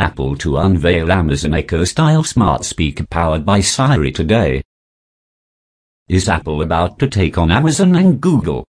Apple to unveil Amazon Echo-style smart speaker powered by Siri today. Is Apple about to take on Amazon and Google?